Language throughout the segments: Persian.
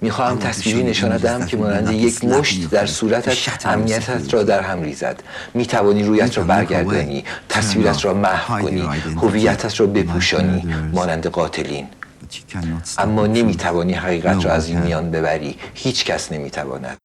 می‌خواهم تصویری نشان دهم که مانند یک مشت در صورتت امنیتت را در هم ریزد. می‌توانی رویت را برگردانی. تصویرت را محو کنی. هویتت را بپوشانی. مانند قاتلین. اما نمی‌توانی حقیقت را از این میان ببری. هیچ کس نمی‌تواند.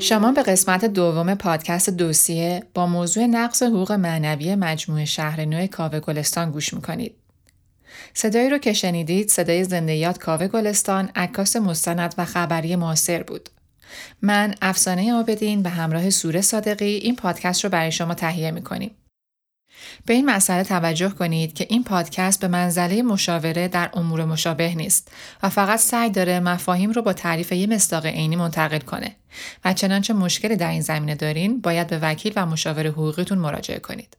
شما به قسمت دوم پادکست دوسیه با موضوع نقص حقوق معنوی مجموعه شهر نو کاوه گلستان گوش می‌کنید. صدایی رو که شنیدید صدای زندیات کاوه گلستان عکاس مستند و خبری معاصر بود. من افسانه آبدین به همراه سوره صادقی این پادکست رو برای شما تهیه می‌کنیم. به این مسئله توجه کنید که این پادکست به منزله مشاوره در امور مشابه نیست و فقط سعی داره مفاهیم رو با تعریف یه مصداق عینی منتقل کنه و چنانچه مشکلی در این زمینه دارین باید به وکیل و مشاور حقوقیتون مراجعه کنید.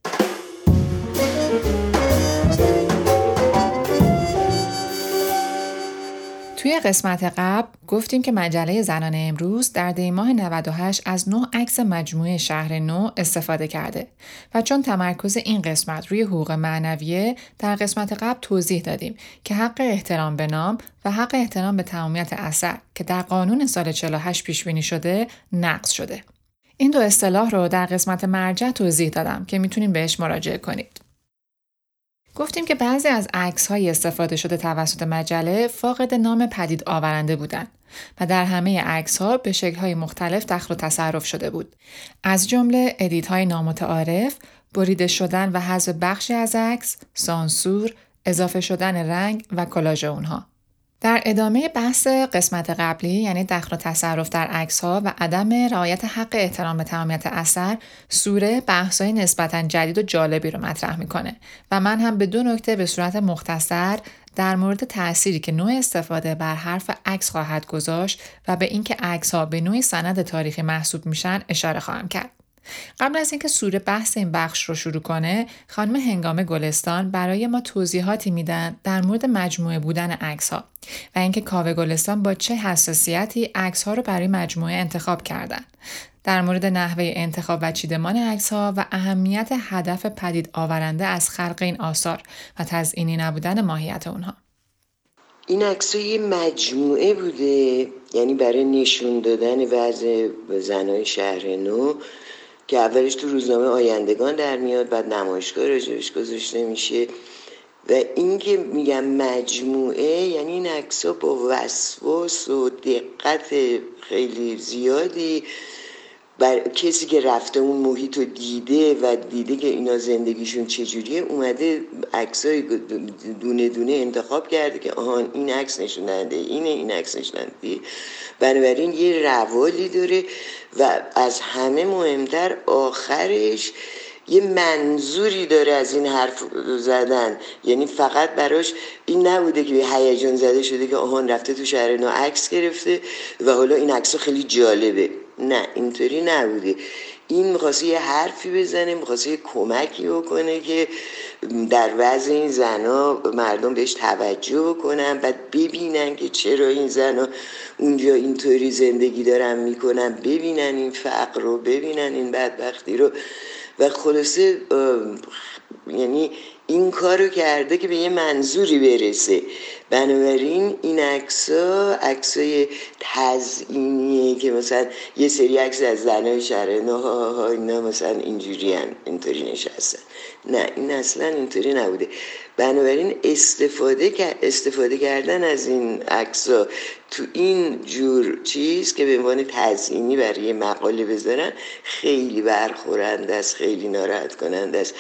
توی قسمت قبل گفتیم که مجله زنان امروز در دیماه 98 از نه عکس مجموعه شهر نو استفاده کرده و چون تمرکز این قسمت روی حقوق معنویه در قسمت قبل توضیح دادیم که حق احترام به نام و حق احترام به تمامیت اثر که در قانون سال 48 پیش بینی شده نقض شده. این دو اصطلاح رو در قسمت مرجع توضیح دادم که می‌تونید بهش مراجعه کنید. گفتیم که بعضی از عکس های استفاده شده توسط مجله فاقد نام پدید آورنده بودند و در همه عکس ها به شکل های مختلف دخل و تصرف شده بود. از جمله ادیت های نامتعارف، بریده شدن و حذف بخشی از عکس، سانسور، اضافه شدن رنگ و کلاژ اونها. در ادامه بحث قسمت قبلی یعنی دخل و تصرف در عکس ها و عدم رعایت حق احترام به تمامیت اثر سوره بحث های نسبتا جدید و جالبی رو مطرح می‌کنه و من هم به دو نکته به صورت مختصر در مورد تأثیری که نوع استفاده بر حرف عکس خواهد گذاشت و به اینکه عکس ها به نوعی سند تاریخی محسوب میشن اشاره خواهم کرد. قبل از اینکه سوره بحث این بخش رو شروع کنه خانم هنگام گلستان برای ما توضیحاتی میدن در مورد مجموعه بودن عکس ها و اینکه کاوه گلستان با چه حساسیتی عکس ها رو برای مجموعه انتخاب کردن. در مورد نحوه انتخاب و چیدمان عکس ها و اهمیت هدف پدید آورنده از خلق این آثار و تزئینی نبودن ماهیت اونها. این عکس یه مجموعه بوده یعنی برای نشون دادن وضع زنای شهر نو که اولش تو روزنامه آیندگان در میاد بعد نمایشگاه راجبش گذاشته میشه. و اینکه میگم مجموعه یعنی این عکس با وسواس و دقت خیلی زیادی بر کسی که رفته اون محیط رو دیده و دیده که اینا زندگیشون چجوریه اومده عکسای دونه دونه انتخاب کرده که آهان این عکس نشوننده اینه این عکس نشوننده بنابراین یه روالی داره و از همه مهمتر آخرش یه منظوری داره از این حرف زدن. یعنی فقط براش این نبوده که هیجان زده شده که آهان رفته تو شهر نو عکس گرفته و حالا این عکس خیلی جالبه. نه اینطوری نبوده. این می‌خواسته یه حرفی بزنه می‌خواسته یه کمکی بکنه که در وضع این زنا مردم بهش توجه کنن و ببینن که چرا این زنا اونجا اینطوری زندگی دارن می‌کنن ببینن این فقر رو ببینن این بدبختی رو. و خلاصه یعنی این کارو کرده که به یه منظوری برسه. بنابراین این عکسا عکسای تزئینیه که مثلا یه سری عکس از زنای شهر ها اینا مثلا اینجوری اینطوری نشستن. نه این اصلا اینطوری نبوده. بنابراین استفاده استفاده کردن از این عکسا تو این جور چیز که به عنوان تزئینی برای مقاله بذارن خیلی برخورنده است خیلی ناراحت کننده است.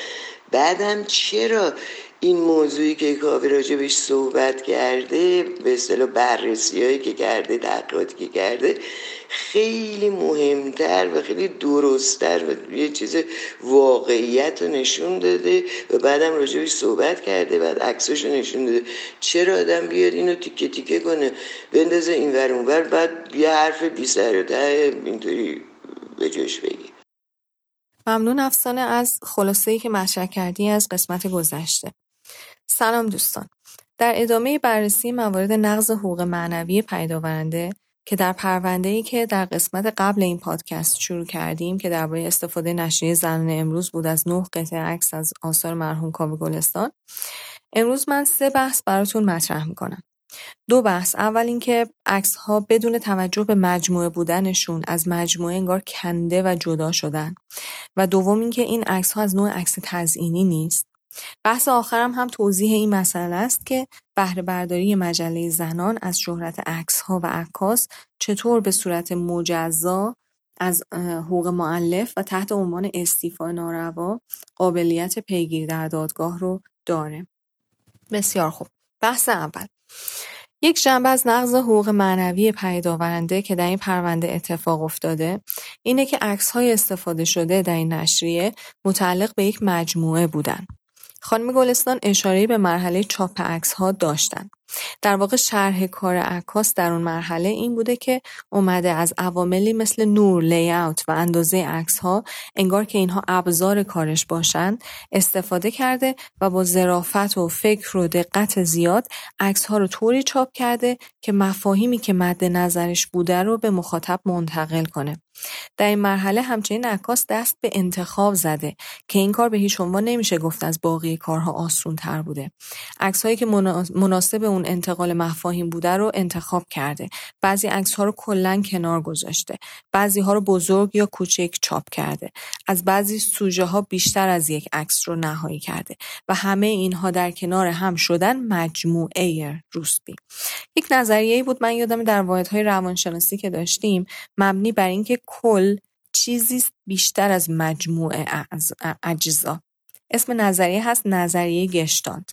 بعدم چرا این موضوعی که کاوه راجبش صحبت کرده به اصطلاح بررسی هایی که کرده تحقیقاتی که کرده خیلی مهمتر و خیلی درستتر و یه چیز واقعیت رو نشون داده و بعدم راجبش صحبت کرده بعد عکساشو نشون داده. چرا آدم بیاد اینو تیکه تیکه کنه؟ بندازه این ور اونور بعد یه حرف بی سر اینطوری به جوش بگی. ممنون افسانه از خلاصه ای که مطرح کردی از قسمت گذشته. سلام دوستان. در ادامه بررسی موارد نقض حقوق معنوی پیداورنده که در پرونده ای که در قسمت قبل این پادکست شروع کردیم که درباره استفاده نشریه زنان امروز بود از نه قطعه عکس از آثار مرحوم کاوه گلستان امروز من سه بحث براتون مطرح می‌کنم. دو بحث. اول اینکه عکس ها بدون توجه به مجموعه بودنشون از مجموعه انگار کنده و جدا شدن. و دوم اینکه این عکس ها از نوع عکس تزئینی نیست. بحث آخرم هم توضیح این مسئله است که بهره برداری مجله زنان از شهرت عکس ها و عکاس چطور به صورت مجزا از حقوق معلف و تحت عنوان استیفا ناروا قابلیت پیگیری در دادگاه رو داره. بسیار خوب. بحث اول یک جنبه از نقض حقوق معنوی پیداورنده که در این پرونده اتفاق افتاده اینه که عکس های استفاده شده در این نشریه متعلق به یک مجموعه بودن. خانم گلستان اشاره به مرحله چاپ ها داشتند. در واقع شرح کار عکاس در اون مرحله این بوده که اومده از عواملی مثل نور، لیاوت و اندازه عکس ها انگار که اینها ابزار کارش باشند استفاده کرده و با ظرافت و فکر و دقت زیاد عکس ها رو طوری چاپ کرده که مفاهیمی که مد نظرش بوده رو به مخاطب منتقل کنه. در این مرحله همچنین عکاس دست به انتخاب زده که این کار به هیچ عنوان نمیشه گفت از باقی کارها آسون تر بوده عکس هایی که مناسب اون انتقال مفاهیم بوده رو انتخاب کرده. بعضی عکس ها رو کلا کنار گذاشته. بعضی ها رو بزرگ یا کوچک چاپ کرده. از بعضی سوژه ها بیشتر از یک عکس رو نهایی کرده. و همه اینها در کنار هم شدن مجموعه روسبی یک نظریه بود من یادم در واحدهای روانشناسی که داشتیم مبنی بر اینکه کل چیزی بیشتر از مجموعه اجزا اسم نظریه هست نظریه گشتانت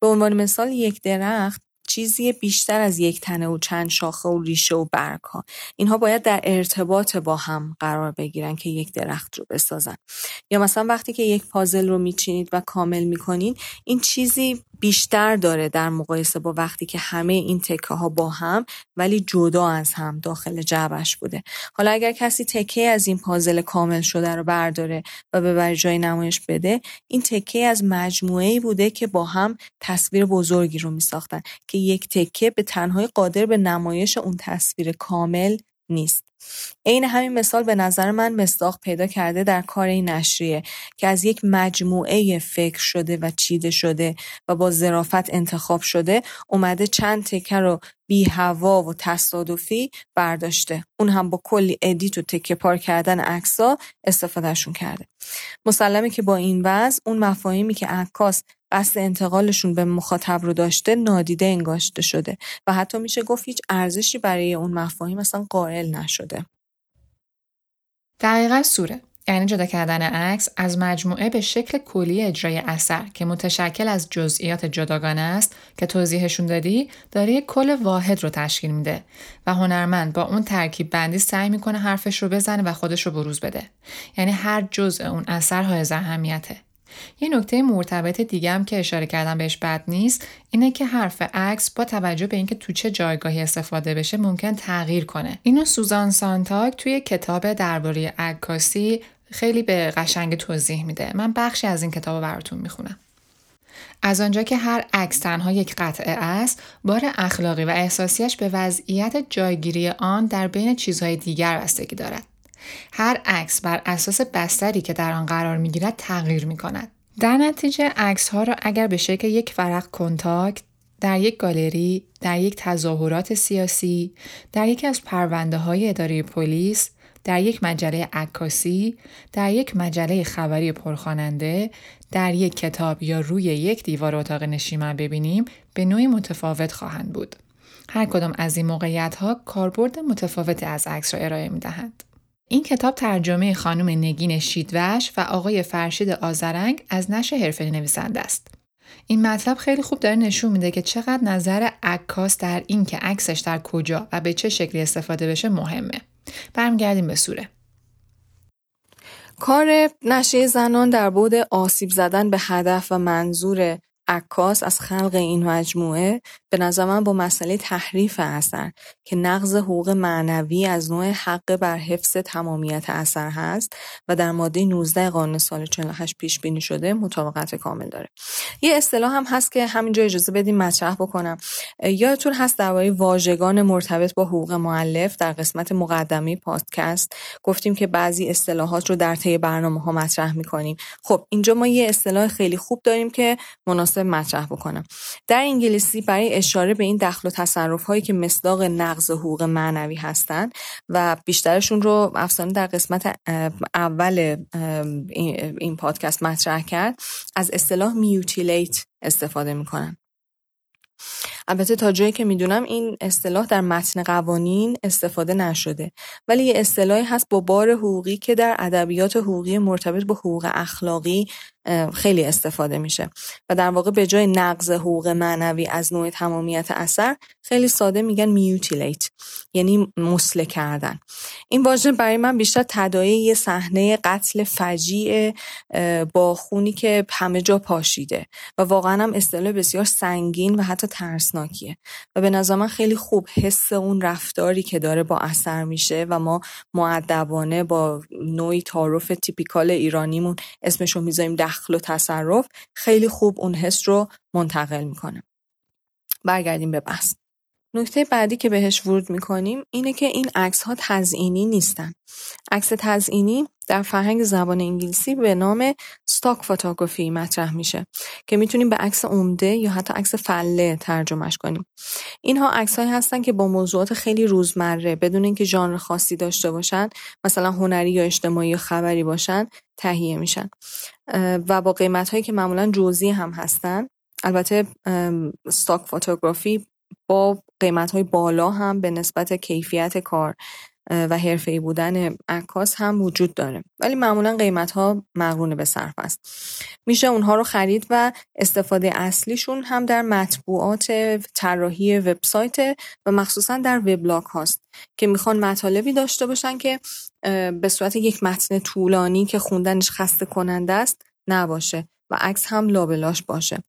به عنوان مثال یک درخت چیزی بیشتر از یک تنه و چند شاخه و ریشه و برگ ها. اینها باید در ارتباط با هم قرار بگیرن که یک درخت رو بسازن. یا مثلا وقتی که یک پازل رو میچینید و کامل می‌کنید این چیزی بیشتر داره در مقایسه با وقتی که همه این تکه ها با هم ولی جدا از هم داخل جعبش بوده. حالا اگر کسی تکه از این پازل کامل شده رو برداره و به جای نمایش بده این تکه از مجموعه بوده که با هم تصویر بزرگی رو می ساختن که یک تکه به تنهای قادر به نمایش اون تصویر کامل نیست. عین همین مثال به نظر من مصداق پیدا کرده در کار این نشریه که از یک مجموعه فکر شده و چیده شده و با ظرافت انتخاب شده اومده چند تکه رو بی هوا و تصادفی برداشته. اون هم با کلی ادیت و تکه پار کردن عکسا استفادهشون کرده. مسلمه که با این وضع اون مفاهیمی که عکاس قصد انتقالشون به مخاطب رو داشته نادیده انگاشته شده و حتی میشه گفت هیچ ارزشی برای اون مفاهیم اصلا قائل نشده. دقیقا سوره. یعنی جدا کردن عکس از مجموعه به شکل کلی اجرای اثر که متشکل از جزئیات جداگانه است که توضیحشون دادی داره یک کل واحد رو تشکیل میده و هنرمند با اون ترکیب بندی سعی می‌کنه حرفش رو بزنه و خودش رو بروز بده. یعنی هر جزء اون اثر های اهمیته. یه نکته مرتبط دیگه هم که اشاره کردم بهش بد نیست اینه که حرف عکس با توجه به اینکه تو چه جایگاهی استفاده بشه ممکن تغییر کنه. اینو سوزان سانتاگ توی کتاب درباره عکاسی خیلی به قشنگ توضیح میده. من بخشی از این کتاب براتون می‌خونم. از آنجا که هر عکس تنها یک قطعه است بار اخلاقی و احساسیش به وضعیت جایگیری آن در بین چیزهای دیگر بستگی دارد. هر عکس بر اساس بستری که در آن قرار می گیرد تغییر می کند. در نتیجه عکس ها را اگر به شکل یک فرق کنتاکت در یک گالری، در یک تظاهرات سیاسی، در یکی از پرونده های اداره پلیس، در یک مجله عکاسی، در یک مجله خبری پرخواننده، در یک کتاب یا روی یک دیوار اتاق نشیمن ببینیم به نوعی متفاوت خواهند بود. هر کدام از این موقعیت ها کاربرد متفاوتی از عکس را ارائه می دهند. این کتاب ترجمه خانم نگین شیدوش و آقای فرشید آزرنگ از نشر حرفه نویسنده است. این مطلب خیلی خوب داره نشون میده که چقدر نظر عکاس در این که عکسش در کجا و به چه شکلی استفاده بشه مهمه. برمیگردیم به سوره. کار نشریه زنان در بود آسیب زدن به هدف و منظور عکاس از خلق این مجموعه به نظر من با مسئله تحریف اثر که نقض حقوق معنوی از نوع حق بر حفظ تمامیت اثر هست و در ماده 19 قانون سال 48 پیش بینی شده مطابقت کامل داره. یه اصطلاح هم هست که همینجا اجازه بدیم مطرح بکنم. یادتون هست درباره واژگان مرتبط با حقوق معلف در قسمت مقدمه پادکست گفتیم که بعضی اصطلاحات رو در طی برنامه ها مطرح می‌کنیم. خب اینجا ما یه اصطلاح خیلی خوب داریم که مناسب مطرح بکنم. در انگلیسی برای اشاره به این دخل و تصرف هایی که مصداق نقض حقوق معنوی هستند و بیشترشون رو افسانه در قسمت اول این پادکست مطرح کرد از اصطلاح میوتیلیت استفاده می‌کنن. البته تا جایی که می‌دونم این اصطلاح در متن قوانین استفاده نشده. ولی یه اصطلاحی هست با بار حقوقی که در ادبیات حقوقی مرتبط با حقوق اخلاقی خیلی استفاده میشه. و در واقع به جای نقض حقوق معنوی از نوع تمامیت اثر خیلی ساده میگن میوتیلیت یعنی مسله کردن. این واژه برای من بیشتر تداعی یه صحنه قتل فجیع با خونی که همه جا پاشیده. و واقعا هم اصطلاح بسیار سنگین و حتی ترسناکیه. و به نظر من خیلی خوب حس اون رفتاری که داره با اثر میشه و ما معدبانه با نوعی تعارف تیپیکال ایرانیمون اسمشو می‌ذاریم دخل و تصرف خیلی خوب اون حس رو منتقل می‌کنه. برگردیم به بحث. نکته بعدی که بهش ورود می‌کنیم اینه که این عکس ها تزئینی نیستن. عکس تزئینی در فرهنگ زبان انگلیسی به نام ستاک فوتوگرافی مطرح میشه که می‌تونیم به عکس عمده یا حتی عکس فله ترجمهش کنیم. اینها عکس هایی هستن که با موضوعات خیلی روزمره بدون اینکه ژانر خاصی داشته باشن مثلا هنری یا اجتماعی یا خبری باشن تهیه میشن و با قیمت هایی که معمولا جزئی هم هستن البته ستاک فوتوگرافی با قیمت های بالا هم به نسبت کیفیت کار و حرفه‌ای بودن عکاس هم وجود داره. ولی معمولا قیمت ها مقرون به صرف است. میشه اونها رو خرید و استفاده اصلیشون هم در مطبوعات طراحی وبسایت و مخصوصا در وبلاگ هاست که می‌خوان مطالبی داشته باشن که به صورت یک متن طولانی که خوندنش خسته کننده است نباشه. و عکس هم لابلاش باشه.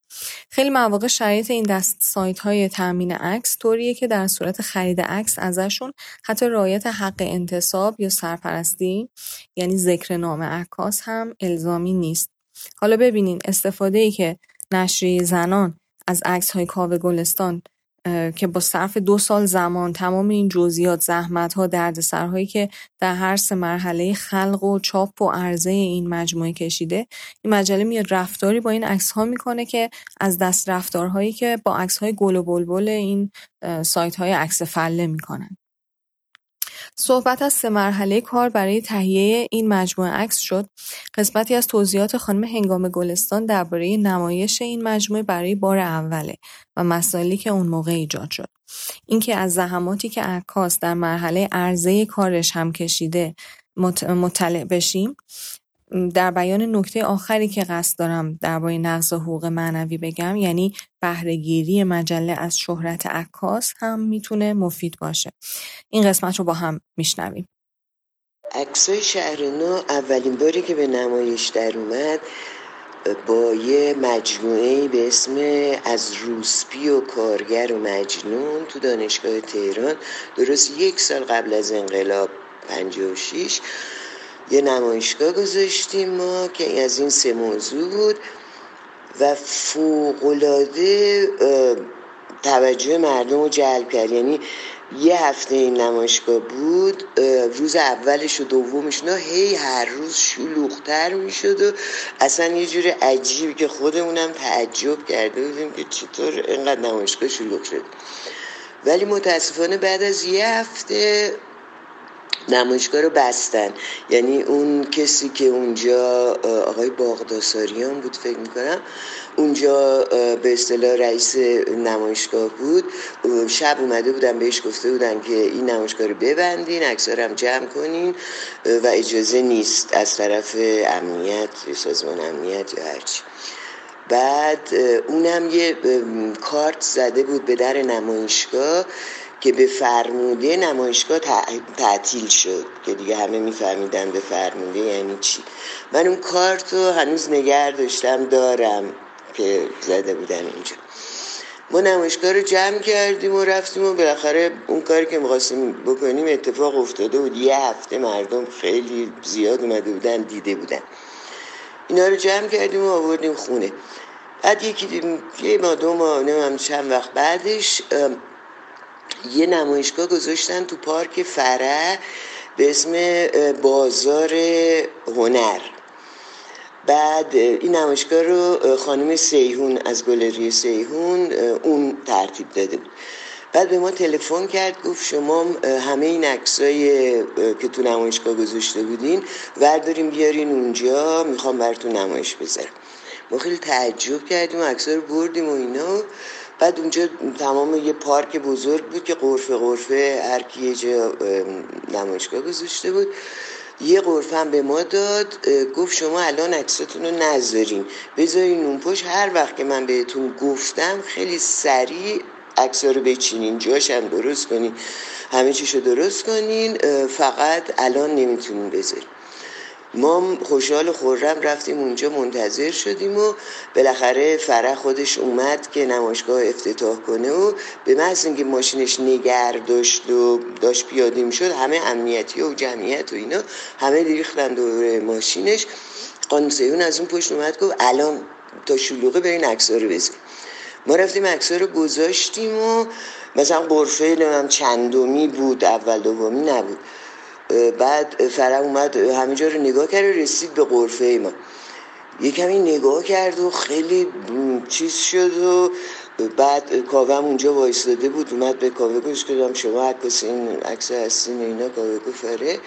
خیلی مواقع شرایط این دست سایت های تامین عکس طوریه که در صورت خرید عکس ازشون حتی رایت حق انتصاب یا سرپرستی یعنی ذکر نام عکاس هم الزامی نیست. حالا ببینین استفاده ای که نشریه زنان از عکس های کاوه گلستان که با صرف دو سال زمان تمام این جزئیات زحمت ها دردسرهایی که در هر سه مرحله خلق و چاپ و عرضه این مجموعه کشیده این مجله میاد رفتاری با این عکس ها می‌کنه که از دست رفتارهایی که با عکس های گل و بلبل این سایت های عکس فله می‌کنن. صحبت از سه مرحله کار برای تهیه این مجموعه عکس شد. قسمتی از توضیحات خانم هنگام گلستان درباره نمایش این مجموعه برای بار اوله و مسائلی که اون موقع ایجاد شد. اینکه از زحماتی که عکاس در مرحله عرضه کارش هم کشیده مطلع بشیم. در بیان نکته آخری که قصد دارم درباره نقض حقوق معنوی بگم یعنی بهرهگیری مجله از شهرت عکاس هم می‌تونه مفید باشه. این قسمت رو با هم میشنویم. عکسای شهر نو اولین باری که به نمایش در اومد با یه مجموعه به اسم از روسپی و کارگر و مجنون تو دانشگاه تهران. درست یک سال قبل از انقلاب 56 یه نمایشگاه گذاشتیم ما که از این سه موضوع بود و فوقلاده توجه مردم رو جلب کرد. یعنی یه هفته این نمایشگاه بود روز اولش و دومش نه هی هر روز شلوغتر می‌شد و اصلا یه جور عجیبی که خودمونم تعجب کرده بودیم که چطور اینقدر نمایشگاه شلوغ شد. ولی متاسفانه بعد از یه هفته نمایشگاه رو بستن. یعنی اون کسی که اونجا آقای باغداساریان بود فکر می‌کنم اونجا به اصطلاح رئیس نمایشگاه بود. شب اومده بودن بهش گفته بودن که این نمایشگاه رو ببندین اکثر هم جمع کنین. و اجازه نیست از طرف امنیت سازمان امنیت یا هرچی بعد اونم یه کارت زده بود به در نمایشگاه. که به فرموده نمایشگاه تعطیل شد که دیگه همه میفهمیدن به فرموده یعنی چی. من اون کارت رو هنوز نگر داشتم دارم که زده بودن اونجا ما نمایشگاه رو جمع کردیم و رفتیم و بالاخره اون کاری که می‌خواستیم بکنیم اتفاق افتاده بود. یه هفته مردم خیلی زیاد اومده بودن دیده بودن. اینا رو جمع کردیم و آوردیم خونه. بعد یکی یه ما دو ما نمیم چند وقت بعدش یه نمایشگاه گذاشتن تو پارک فره به اسم بازار هنر. بعد این نمایشگاه رو خانم سیهون از گلری سیهون اون ترتیب داده بود. بعد به ما تلفن کرد گفت شما همه این عکسای که تو نمایشگاه گذاشته بودین ورداریم بیارین اونجا می‌خوام براتون نمایش بذارم. ما خیلی تعجب کردیم و رو بردیم و اینا. بعد اونجا تمام یه پارک بزرگ بود که قرفه قرفه هر کی یه جا نمایشگاه گذاشته بود. یه قرفه هم به ما داد گفت شما الان عکساتون رو نذارین. بذارین اون پشت. هر وقت که من بهتون گفتم خیلی سریع عکسا رو بچینین جاش هم درست کنین. همه چیشو درست کنین فقط الان نمی‌تونین بذارین. ما خوشحال خورم رفتیم اونجا منتظر شدیم و بالاخره فرح خودش اومد که نمایشگاه افتتاح کنه و به محض اینکه ماشینش نگر داشت و داشت پیاده شد همه امنیتی و جمعیت و اینا همه ریختن دور ماشینش. قانون سیون از اون پشت اومد گفت الان تا شلوغه برین عکس‌ها رو بزنیم ما رفتیم عکس‌ها رو گذاشتیم و مثلا قرفه چندمی بود اول دومی نبود. بعد فرم اومد همینجا رو نگاه کرد و رسید به قرفه ما. یه کمی نگاه کرد و خیلی چیز شد و بعد کاوم اونجا وایستاده بود اومد به کاوه گوش کردم شما عکس این عکس هستین اینا کاوه گفره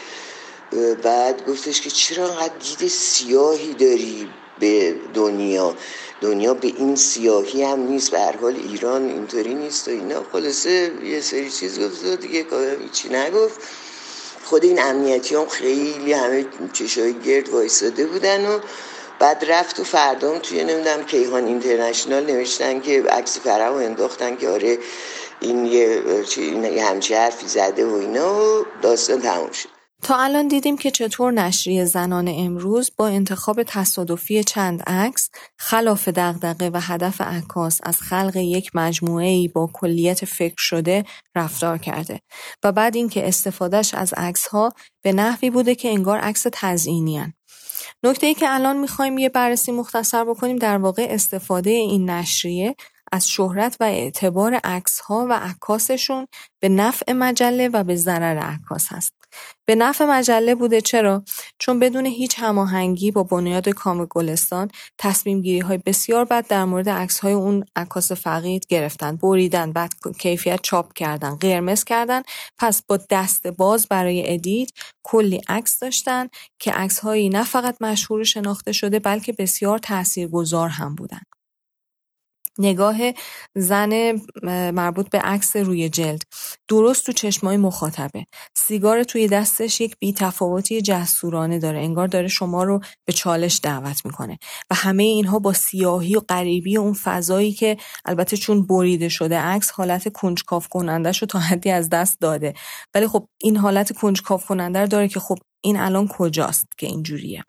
بعد گفتش که چرا انقدر دید سیاهی داری به دنیا؟ دنیا به این سیاهی هم نیست به حال ایران اینطوری نیست و اینا. خلاصه یه سری چیز گفت دیگه کاوه هیچی نگفت. خود این امنیتی هم خیلی همه چشای گرد وایساده بودن و بعد رفت و فردام توی نمی‌دونم کیهان اینترنشنال نوشتن که عکس فرح انداختن که آره این یه, یه همچه حرفی زده و اینا و داستان تموم شد. تا الان دیدیم که چطور نشریه زنان امروز با انتخاب تصادفی چند عکس خلاف دغدغه و هدف عکاس از خلق یک مجموعه ای با کلیت فکر شده رفتار کرده و بعد اینکه استفادهش از عکس ها به نحوی بوده که انگار عکس تزئینی نکته ای که الان می‌خوایم یه بررسی مختصر بکنیم در واقع استفاده این نشریه از شهرت و اعتبار عکس ها و عکاسشون به نفع مجله و به ضرر عکاس هست. به نفع مجله بوده چرا؟ چون بدون هیچ هماهنگی با بنیاد کام گلستان تصمیم گیری های بسیار بد در مورد عکس های اون عکاس فقید گرفتن، بریدن، بعد کیفیت چاپ کردن، قرمز کردن، پس با دست باز برای ادیت کلی عکس داشتن که عکس هایی نه فقط مشهور شناخته شده بلکه بسیار تاثیرگذار هم بودن. نگاه زن مربوط به عکس روی جلد. درست تو چشمای مخاطبه. سیگار توی دستش یک بیتفاوتی جسورانه داره. انگار داره شما رو به چالش دعوت می‌کنه. و همه اینها با سیاهی و غریبی اون فضایی که البته چون بریده شده عکس حالت کنجکاف کننده رو تا حدی از دست داده. ولی خب این حالت کنجکاف کننده داره که خب این الان کجاست که اینجوریه؟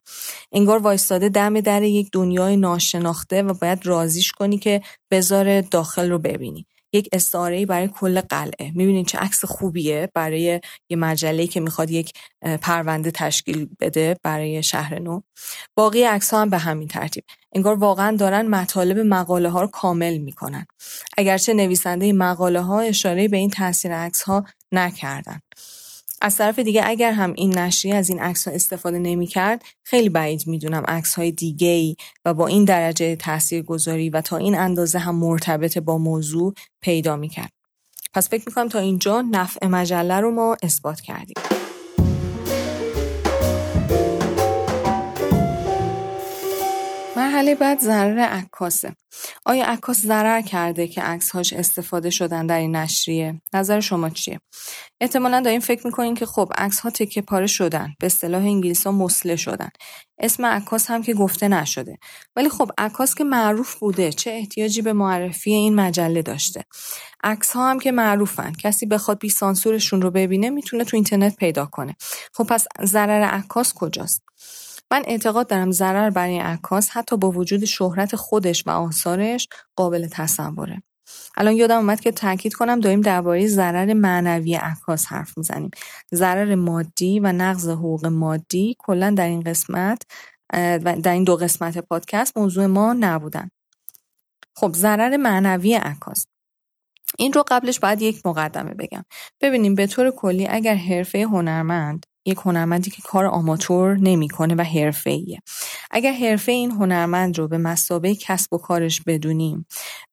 انگار وایستاده دم در یک دنیای ناشناخته و باید رازیش کنی که بذار داخل رو ببینی. یک استعاره برای کل قلعه. می‌بینین چه عکس خوبیه برای یه مجله که می‌خواد یک پرونده تشکیل بده برای شهر نو. باقی عکس ها هم به همین ترتیب. انگار واقعا دارن مطالب مقاله ها رو کامل می‌کنن. اگرچه نویسنده مقاله ها اشاره به این تاثیر عکس ها نکردن. از طرف دیگه اگر هم این نشریه از این عکس ها استفاده نمی کرد خیلی بعید می‌دونم عکس های دیگه ای و با این درجه گذاری و تا این اندازه هم مرتبط با موضوع پیدا می کرد. پس فکر می‌کنم تا اینجا نفع مجله رو ما اثبات کردیم. مرحله بعد ضرر عکاسه. آیا عکاس ضرر کرده که عکسهاش استفاده شدن در این نشریه؟ نظر شما چیه؟ احتمالا دارین فکر می‌کنین که خب عکس ها تکه پاره شدن. به اصطلاح انگلیسی ها مسله شدن. اسم عکاس هم که گفته نشده. ولی خب عکاس که معروف بوده چه احتیاجی به معرفی این مجله داشته؟ عکس ها هم که معروفن. کسی بخواد بی سانسورشون رو ببینه می‌تونه تو اینترنت پیدا کنه. خب پس ضرر عکاس کجاست؟ من اعتقاد دارم ضرر برای عکاس حتی با وجود شهرت خودش و آثارش قابل تصوره. الان یادم اومد که تاکید کنم داریم درباره ضرر معنوی عکاس حرف می‌زنیم. ضرر مادی و نقض حقوق مادی کلا در این قسمت در این دو قسمت پادکست موضوع ما نبودن. خب ضرر معنوی عکاس. این رو قبلش باید یک مقدمه بگم. ببینیم به طور کلی اگر حرفه هنرمند یک هنرمندی که کار آماتور نمی‌کنه و حرفه‌ایه. اگر حرفه این هنرمند رو به مسابه کسب و کارش بدونیم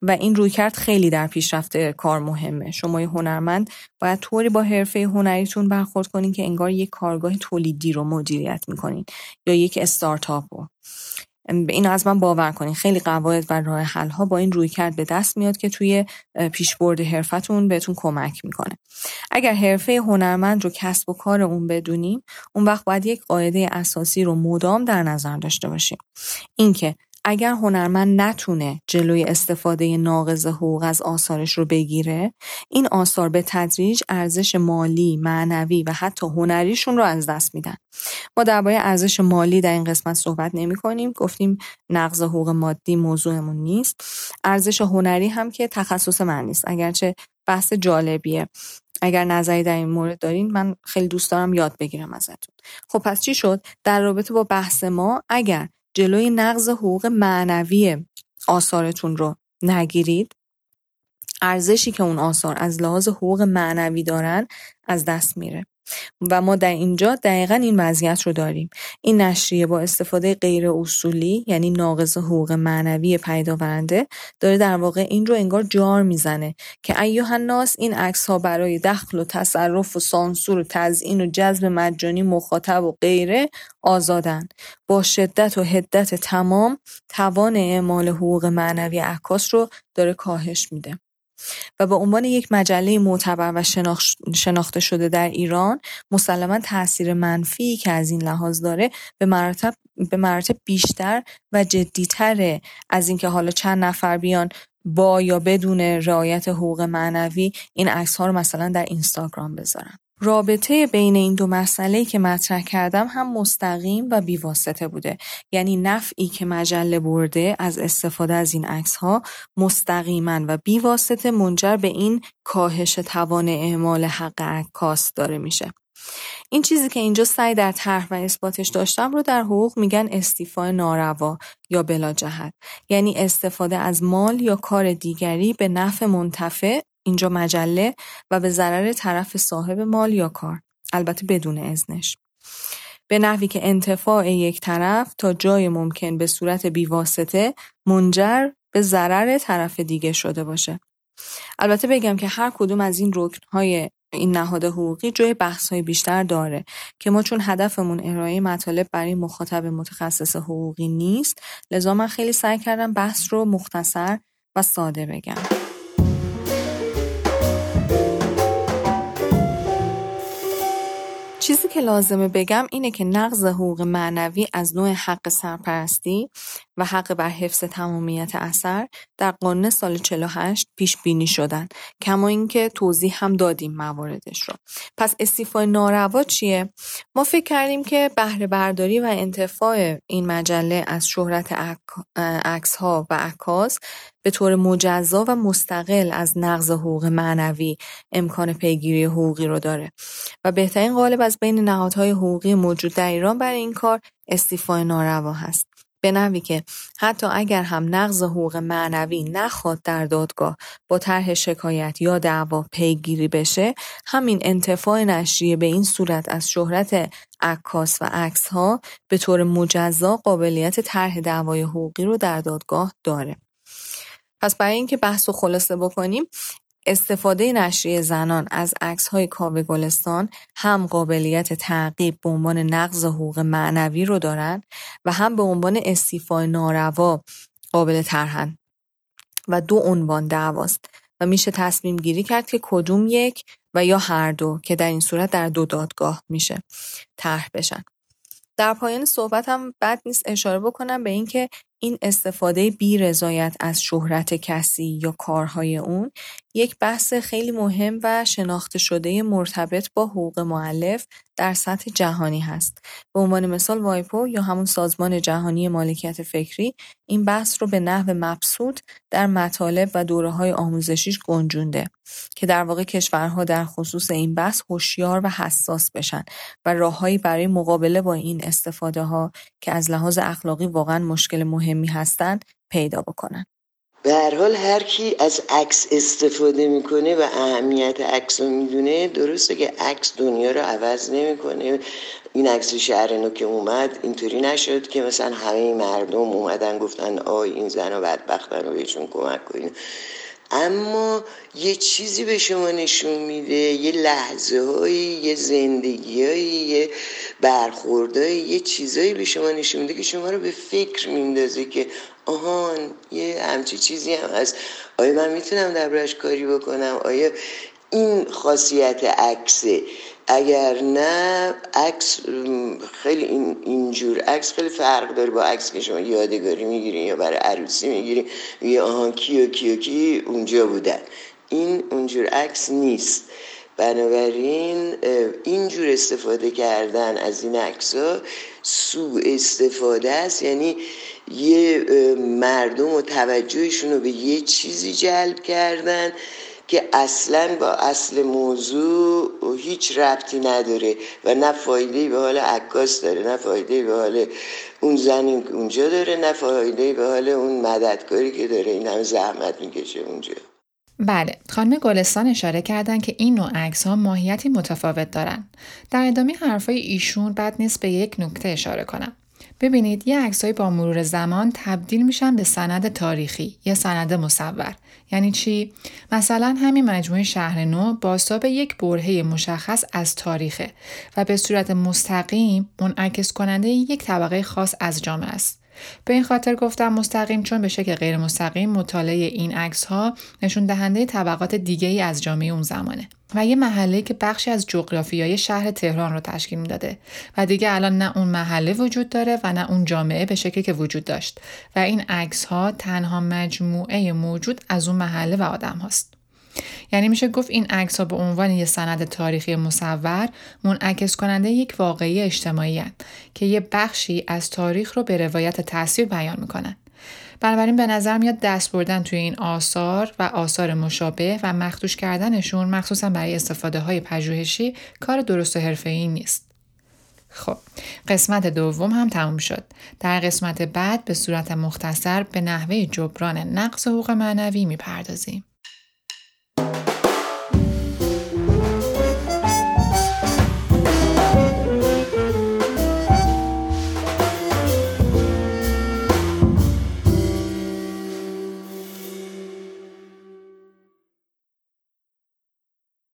و این روی کرد خیلی در پیشرفت کار مهمه شما یه هنرمند باید طوری با حرفه هنریتون برخورد کنین که انگار یک کارگاه تولیدی رو مدیریت می‌کنین یا یک استارتاپ رو این از من باور کنین. خیلی قواعد و راه حل ها با این روی کرد به دست میاد که توی پیشبرد حرفتون بهتون کمک می‌کنه. اگر حرفه هنرمند رو کسب و کار اون بدونیم اون وقت باید یک قاعده اساسی رو مدام در نظر داشته باشیم. اینکه اگر هنرمند نتونه جلوی استفاده ناقض حقوق از آثارش رو بگیره این آثار به تدریج ارزش مالی، معنوی و حتی هنریشون رو از دست میدن. ما درباره ارزش مالی در این قسمت صحبت نمی کنیم گفتیم نقض حقوق مادی موضوعمون نیست. ارزش هنری هم که تخصص من نیست. اگرچه بحث جالبیه. اگر نظری در این مورد دارین من خیلی دوست دارم یاد بگیرم ازتون. خب پس چی شد؟ در رابطه با بحث ما اگر جلوی نقض حقوق معنوی آثارتون رو نگیرید ارزشی که اون آثار از لحاظ حقوق معنوی دارن از دست میره. و ما در اینجا دقیقا این وضعیت رو داریم. این نشریه با استفاده غیر اصولی یعنی ناقض حقوق معنوی پیداورنده داره در واقع این رو انگار جار می‌زنه که ایوه الناس این عکس ها برای دخل و تصرف و سانسور و تزیین و جذب مجانی مخاطب و غیره آزادن. با شدت و حدت تمام توان اعمال حقوق معنوی عکاس رو داره کاهش میده. و به عنوان یک مجله معتبر و شناخته شده در ایران مسلما تاثیر منفی که از این لحاظ داره به مراتب به مراتب بیشتر و جدیتره. از اینکه حالا چند نفر بیان با یا بدون رعایت حقوق معنوی این عکس ها رو مثلا در اینستاگرام بذارن. رابطه بین این دو مسئله که مطرح کردم هم مستقیم و بیواسطه بوده. یعنی نفعی که مجله برده از استفاده از این عکس ها مستقیما و بیواسطه منجر به این کاهش توان اعمال حق عکاس داره میشه. این چیزی که اینجا سعی در طرح و اثباتش داشتم رو در حقوق میگن استیفای ناروا یا بلا جهت یعنی استفاده از مال یا کار دیگری به نفع منتفع اینجا مجله و به ضرر طرف صاحب مال یا کار. البته بدون اذنش. به نحوی که انتفاع یک طرف تا جای ممکن به صورت بیواسطه منجر به ضرر طرف دیگه شده باشه. البته بگم که هر کدوم از این رکنهای این نهاد حقوقی جای بحث های بیشتر داره که ما چون هدفمون ارائه مطالب برای مخاطب متخصص حقوقی نیست لذا من خیلی سعی کردم بحث رو مختصر و ساده بگم. چیزی که لازمه بگم اینه که نقض حقوق معنوی از نوع حق سرپرستی و حق بر حفظ تمامیت اثر در قانون سال 48 پیش بینی شدن. کما اینکه توضیح هم دادیم مواردش رو. پس استیفای ناروا چیه؟ ما فکر کردیم که بهره برداری و انتفاع این مجله از شهرت عکس ها و عکاس به طور مجزا و مستقل از نقض حقوق معنوی امکان پیگیری حقوقی رو داره. و بهترین قالب از بین نهادهای حقوقی موجود در ایران برای این کار استیفای ناروا هست. به نوی که حتی اگر هم نقض حقوق معنوی نخواد در دادگاه با طرح شکایت یا دعوا پیگیری بشه همین انتفاع نشریه به این صورت از شهرت عکاس و عکس ها به طور مجزا قابلیت طرح دعوای حقوقی رو در دادگاه داره. پس برای اینکه بحث و خلاصه بکنیم استفاده نشریه زنان از های کاوه گلستان هم قابلیت تعقیب به عنوان نقض حقوق معنوی رو دارند و هم به عنوان استیفای ناروا قابل طرحن و دو عنوان دعواست و میشه تصمیم گیری کرد که کدوم یک و یا هر دو که در این صورت در دو دادگاه میشه طرح بشن. در پایان صحبتم بد نیست اشاره بکنم به اینکه این استفاده بی رضایت از شهرت کسی یا کارهای اون یک بحث خیلی مهم و شناخته شده مرتبط با حقوق معلف در سطح جهانی هست. به عنوان مثال وایپو یا همون سازمان جهانی مالکیت فکری این بحث رو به نحو مبسوط در مطالب و دوره های آموزشیش گنجونده که در واقع کشورها در خصوص این بحث هوشیار و حساس بشن و راههایی برای مقابله با این استفاده ها که از لحاظ اخلاقی واقعا مشکل مهمی هستند پیدا بکنن. به هر حال هر کی از عکس استفاده می‌کنه و اهمیت عکس رو می‌دونه درسته که عکس دنیا رو عوض نمی‌کنه این عکس شهر نو که اومد اینطوری نشد که مثلا همه مردم اومدن گفتن آی این زن و بدبختن و بهشون کمک کنید اما یه چیزی به شما نشون میده یه لحظه هایی یه زندگی هایی یه برخوردهایی یه چیزایی به شما نشون میده که شما رو به فکر میندازه که آهان یه همچی چیزی هم هست. آیا من می‌تونم دربارش کاری بکنم؟ آیا این خاصیت عکسه؟ اگر نه عکس خیلی این اینجور عکس خیلی فرق داره با عکس که شما یادگاری می‌گیرین یا برای عروسی می‌گیرین. یا آهان کی و کی و کی اونجا بودن. این اونجور عکس نیست. بنابراین اینجور استفاده کردن از این عکس ها سوء استفاده است. یعنی یه مردم و توجهشون رو به یه چیزی جلب کردن که اصلا با اصل موضوع هیچ ربطی نداره و نه فایده به حال عکاس داره نه فایده به حال اون زنی اونجا داره نه فایده به حال اون مددکاری که داره. این هم زحمت می‌کشه اونجا. بله خانم گلستان اشاره کردن که این نوع عکس ها ماهیتی متفاوت دارن. در ادامه حرفای ایشون بعد نیست به یک نکته اشاره کنم. ببینید یه عکسایی با مرور زمان تبدیل میشن به سند تاریخی یا سند مصور. یعنی چی؟ مثلا همین مجموعه شهر نو بازتاب یک برهه مشخص از تاریخه و به صورت مستقیم منعکس کننده یک طبقه خاص از جامعه است. به این خاطر گفتم مستقیم چون به شکل غیر مستقیم مطالعه این عکس ها نشون دهنده طبقات دیگه ای از جامعه اون زمانه. و یه محله که بخشی از جغرافیای شهر تهران رو تشکیل می‌داده. و دیگه الان نه اون محله وجود داره و نه اون جامعه به شکلی که وجود داشت. و این عکس ها تنها مجموعه موجود از اون محله و آدم هاست. یعنی میشه گفت این عکس ها به عنوان یه سند تاریخی مصور منعکس کننده یک واقعی اجتماعی هن که یه بخشی از تاریخ رو به روایت تصویر بیان می‌کنن. بنابراین به نظر میاد دست بردن توی این آثار و آثار مشابه و مخدوش کردنشون مخصوصا برای استفاده های پژوهشی کار درست و حرفه‌ای نیست. خب قسمت دوم هم تموم شد. در قسمت بعد به صورت مختصر به نحوه جبران نقص حقوق معنوی می‌پردازیم.